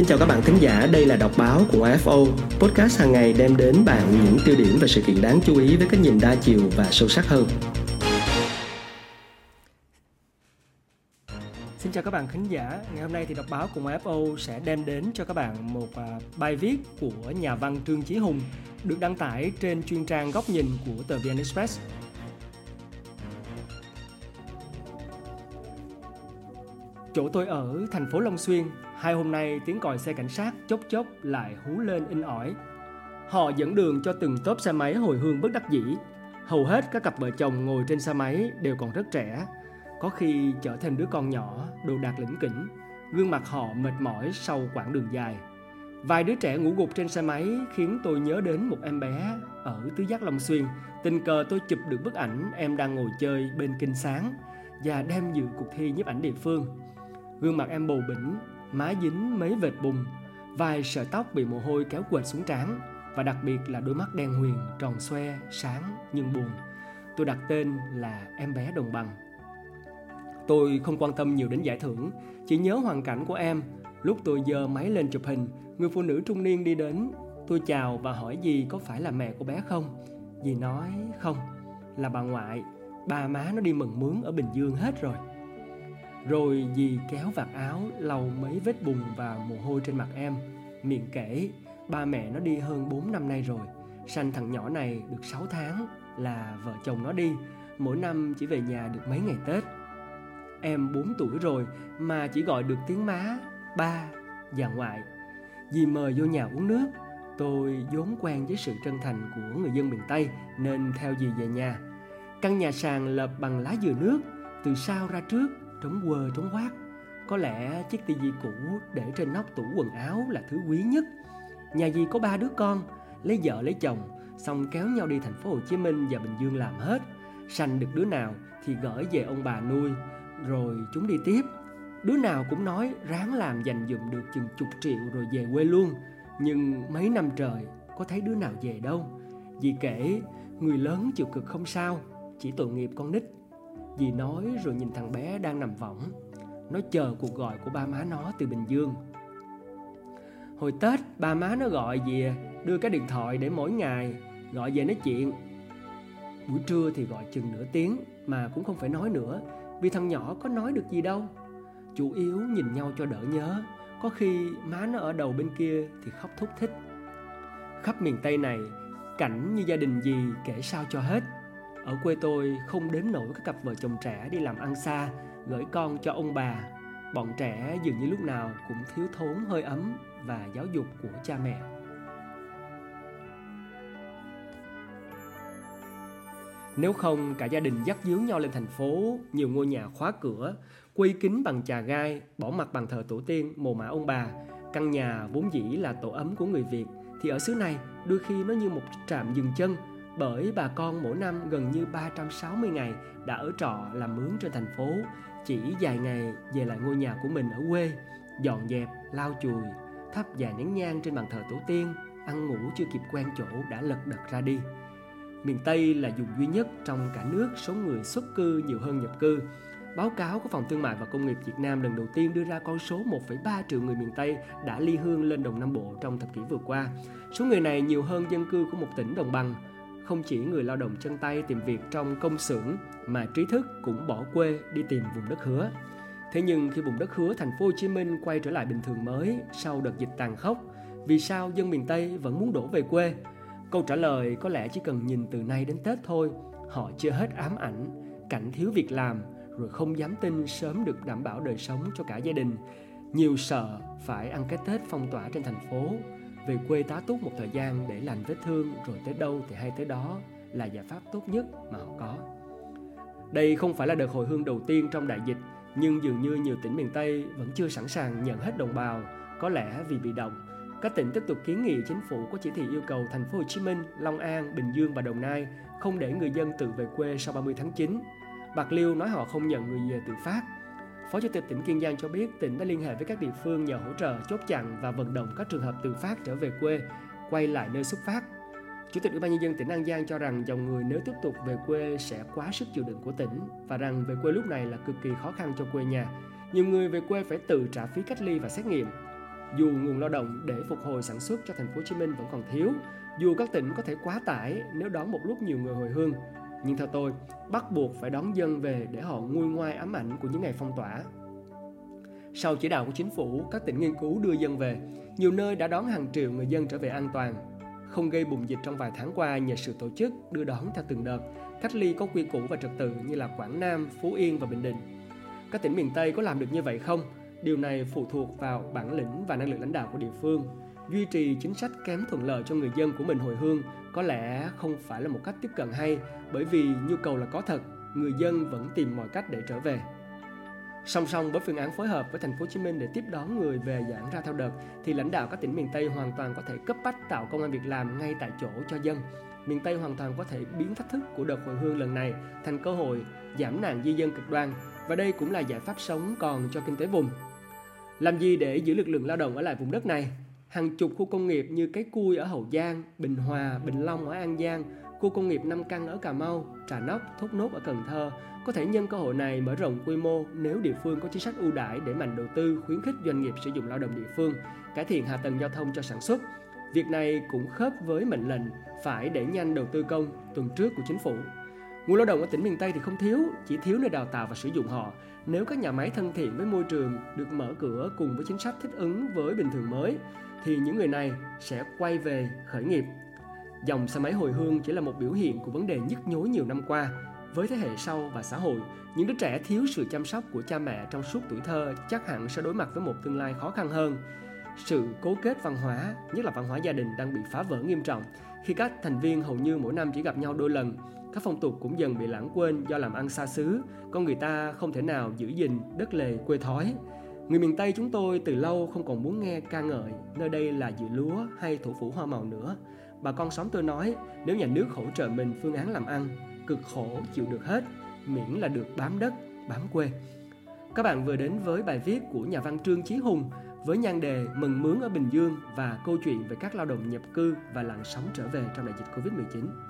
Xin chào các bạn thính giả, đây là đọc báo của AFO. Podcast hàng ngày đem đến bạn những tiêu điểm và sự kiện đáng chú ý với cách nhìn đa chiều và sâu sắc hơn. Xin chào các bạn khán giả, ngày hôm nay thì đọc báo cùng AFO sẽ đem đến cho các bạn một à, bài viết của nhà văn Trương Chí Hùng được đăng tải trên chuyên trang góc nhìn của tờ VN Express Chỗ tôi ở thành phố Long Xuyên, hai hôm nay tiếng còi xe cảnh sát chốc chốc lại hú lên in ỏi. Họ dẫn đường cho từng tốp xe máy hồi hương bất đắc dĩ. Hầu hết các cặp vợ chồng ngồi trên xe máy đều còn rất trẻ, có khi chở thêm đứa con nhỏ, đồ đạc lĩnh kỉnh, gương mặt họ mệt mỏi sau quãng đường dài. Vài đứa trẻ ngủ gục trên xe máy khiến tôi nhớ đến một em bé ở tứ giác Long Xuyên. Tình cờ tôi chụp được bức ảnh em đang ngồi chơi bên kinh sáng và đem dự cuộc thi nhiếp ảnh địa phương. Gương mặt em bầu bỉnh, má dính mấy vệt bùn, vài sợi tóc bị mồ hôi kéo quệt xuống trán và đặc biệt là đôi mắt đen huyền, tròn xoe, sáng nhưng buồn. Tôi đặt tên là em bé đồng bằng. Tôi không quan tâm nhiều đến giải thưởng, chỉ nhớ hoàn cảnh của em. Lúc tôi giơ máy lên chụp hình, người phụ nữ trung niên đi đến. Tôi chào và hỏi gì có phải là mẹ của bé không? Dì nói không, là bà ngoại. Ba má nó đi mừng mướn ở Bình Dương hết rồi. Rồi dì kéo vạt áo lau mấy vết bùn và mồ hôi trên mặt em. Miệng kể ba mẹ nó đi hơn 4 năm nay rồi. Sanh thằng nhỏ này được 6 tháng là vợ chồng nó đi. Mỗi năm chỉ về nhà được mấy ngày Tết. Em 4 tuổi rồi mà chỉ gọi được tiếng má, ba và ngoại. Dì mời vô nhà uống nước. Tôi vốn quen với sự chân thành của người dân miền Tây Nên theo dì về nhà. Căn nhà sàn lợp bằng lá dừa nước Từ sau ra trước trống quơ, trống quát có lẽ chiếc tivi cũ để trên nóc tủ quần áo là thứ quý nhất. Nhà gì có ba đứa con, lấy vợ, lấy chồng, xong kéo nhau đi thành phố Hồ Chí Minh và Bình Dương làm hết. Sanh được đứa nào thì gửi về ông bà nuôi, rồi chúng đi tiếp. Đứa nào cũng nói ráng làm dành dụm được chừng chục triệu rồi về quê luôn. Nhưng mấy năm trời, có thấy đứa nào về đâu? Vì kể, người lớn chịu cực không sao, chỉ tội nghiệp con nít. Dì nói rồi nhìn thằng bé đang nằm võng. Nó chờ cuộc gọi của ba má nó từ Bình Dương. Hồi Tết, ba má nó gọi về Đưa cái điện thoại để mỗi ngày Gọi về nói chuyện. Buổi trưa thì gọi chừng nửa tiếng Mà cũng không phải nói nữa, Vì thằng nhỏ có nói được gì đâu. Chủ yếu nhìn nhau cho đỡ nhớ, Có khi má nó ở đầu bên kia Thì khóc thúc thích. Khắp miền Tây này, Cảnh như gia đình gì kể sao cho hết ở quê tôi không đếm nổi các cặp vợ chồng trẻ đi làm ăn xa, gửi con cho ông bà. Bọn trẻ dường như lúc nào cũng thiếu thốn hơi ấm và giáo dục của cha mẹ. Nếu không cả gia đình dắt díu nhau lên thành phố, nhiều ngôi nhà khóa cửa, quây kính bằng trà gai, bỏ mặt bằng thờ tổ tiên, mồ mã ông bà, căn nhà vốn dĩ là tổ ấm của người Việt, thì ở xứ này đôi khi nó như một trạm dừng chân bởi bà con mỗi năm gần như 360 ngày đã ở trọ làm mướn trên thành phố, chỉ vài ngày về lại ngôi nhà của mình ở quê, dọn dẹp, lau chùi, thắp vài nén nhang trên bàn thờ tổ tiên, ăn ngủ chưa kịp quen chỗ đã lật đật ra đi. Miền Tây là vùng duy nhất trong cả nước số người xuất cư nhiều hơn nhập cư. Báo cáo của Phòng Thương mại và Công nghiệp Việt Nam lần đầu tiên đưa ra con số 1,3 triệu người miền Tây đã ly hương lên Đồng Nam Bộ trong thập kỷ vừa qua. Số người này nhiều hơn dân cư của một tỉnh đồng bằng, không chỉ người lao động chân tay tìm việc trong công xưởng mà trí thức cũng bỏ quê đi tìm vùng đất hứa. Thế nhưng khi vùng đất hứa thành phố Hồ Chí Minh quay trở lại bình thường mới sau đợt dịch tàn khốc, vì sao dân miền Tây vẫn muốn đổ về quê? Câu trả lời có lẽ chỉ cần nhìn từ nay đến Tết thôi. Họ chưa hết ám ảnh, cảnh thiếu việc làm, rồi không dám tin sớm được đảm bảo đời sống cho cả gia đình. Nhiều sợ phải ăn cái Tết phong tỏa trên thành phố về quê tá túc một thời gian để lành vết thương rồi tới đâu thì hay tới đó là giải pháp tốt nhất mà họ có. Đây không phải là đợt hồi hương đầu tiên trong đại dịch, nhưng dường như nhiều tỉnh miền Tây vẫn chưa sẵn sàng nhận hết đồng bào, có lẽ vì bị động. Các tỉnh tiếp tục kiến nghị chính phủ có chỉ thị yêu cầu thành phố Hồ Chí Minh, Long An, Bình Dương và Đồng Nai không để người dân tự về quê sau 30 tháng 9. Bạc Liêu nói họ không nhận người về tự phát, Phó Chủ tịch tỉnh Kiên Giang cho biết tỉnh đã liên hệ với các địa phương nhờ hỗ trợ chốt chặn và vận động các trường hợp tự phát trở về quê, quay lại nơi xuất phát. Chủ tịch Ủy ban nhân dân tỉnh An Giang cho rằng dòng người nếu tiếp tục về quê sẽ quá sức chịu đựng của tỉnh và rằng về quê lúc này là cực kỳ khó khăn cho quê nhà. Nhiều người về quê phải tự trả phí cách ly và xét nghiệm. dù nguồn lao động để phục hồi sản xuất cho thành phố Hồ Chí Minh vẫn còn thiếu, dù các tỉnh có thể quá tải nếu đón một lúc nhiều người hồi hương, nhưng theo tôi, bắt buộc phải đón dân về để họ nguôi ngoai ám ảnh của những ngày phong tỏa. Sau chỉ đạo của chính phủ, các tỉnh nghiên cứu đưa dân về, nhiều nơi đã đón hàng triệu người dân trở về an toàn, không gây bùng dịch trong vài tháng qua nhờ sự tổ chức đưa đón theo từng đợt, cách ly có quy củ và trật tự như là Quảng Nam, Phú Yên và Bình Định. Các tỉnh miền Tây có làm được như vậy không? Điều này phụ thuộc vào bản lĩnh và năng lực lãnh đạo của địa phương. Duy trì chính sách kém thuận lợi cho người dân của mình hồi hương có lẽ không phải là một cách tiếp cận hay bởi vì nhu cầu là có thật, người dân vẫn tìm mọi cách để trở về. Song song với phương án phối hợp với thành phố Hồ Chí Minh để tiếp đón người về giãn ra theo đợt thì lãnh đạo các tỉnh miền Tây hoàn toàn có thể cấp bách tạo công an việc làm ngay tại chỗ cho dân. Miền Tây hoàn toàn có thể biến thách thức của đợt hồi hương lần này thành cơ hội giảm nạn di dân cực đoan và đây cũng là giải pháp sống còn cho kinh tế vùng. Làm gì để giữ lực lượng lao động ở lại vùng đất này? Hàng chục khu công nghiệp như Cái Cui ở Hậu Giang, Bình Hòa, Bình Long ở An Giang, khu công nghiệp Nam Căn ở Cà Mau, Trà Nóc, Thốt Nốt ở Cần Thơ có thể nhân cơ hội này mở rộng quy mô nếu địa phương có chính sách ưu đãi để mạnh đầu tư khuyến khích doanh nghiệp sử dụng lao động địa phương, cải thiện hạ tầng giao thông cho sản xuất. Việc này cũng khớp với mệnh lệnh phải đẩy nhanh đầu tư công tuần trước của chính phủ. Nguồn lao động ở tỉnh miền Tây thì không thiếu, chỉ thiếu nơi đào tạo và sử dụng họ. Nếu các nhà máy thân thiện với môi trường được mở cửa cùng với chính sách thích ứng với bình thường mới, thì những người này sẽ quay về khởi nghiệp. Dòng xe máy hồi hương chỉ là một biểu hiện của vấn đề nhức nhối nhiều năm qua. Với thế hệ sau và xã hội, những đứa trẻ thiếu sự chăm sóc của cha mẹ trong suốt tuổi thơ chắc hẳn sẽ đối mặt với một tương lai khó khăn hơn. Sự cố kết văn hóa, nhất là văn hóa gia đình đang bị phá vỡ nghiêm trọng khi các thành viên hầu như mỗi năm chỉ gặp nhau đôi lần. Các phong tục cũng dần bị lãng quên do làm ăn xa xứ, con người ta không thể nào giữ gìn đất lề quê thói. Người miền Tây chúng tôi từ lâu không còn muốn nghe ca ngợi nơi đây là dự lúa hay thủ phủ hoa màu nữa. Bà con xóm tôi nói nếu nhà nước hỗ trợ mình phương án làm ăn, cực khổ chịu được hết, miễn là được bám đất, bám quê. Các bạn vừa đến với bài viết của nhà văn Trương Chí Hùng với nhan đề Mừng mướn ở Bình Dương và câu chuyện về các lao động nhập cư và làn sống trở về trong đại dịch Covid-19.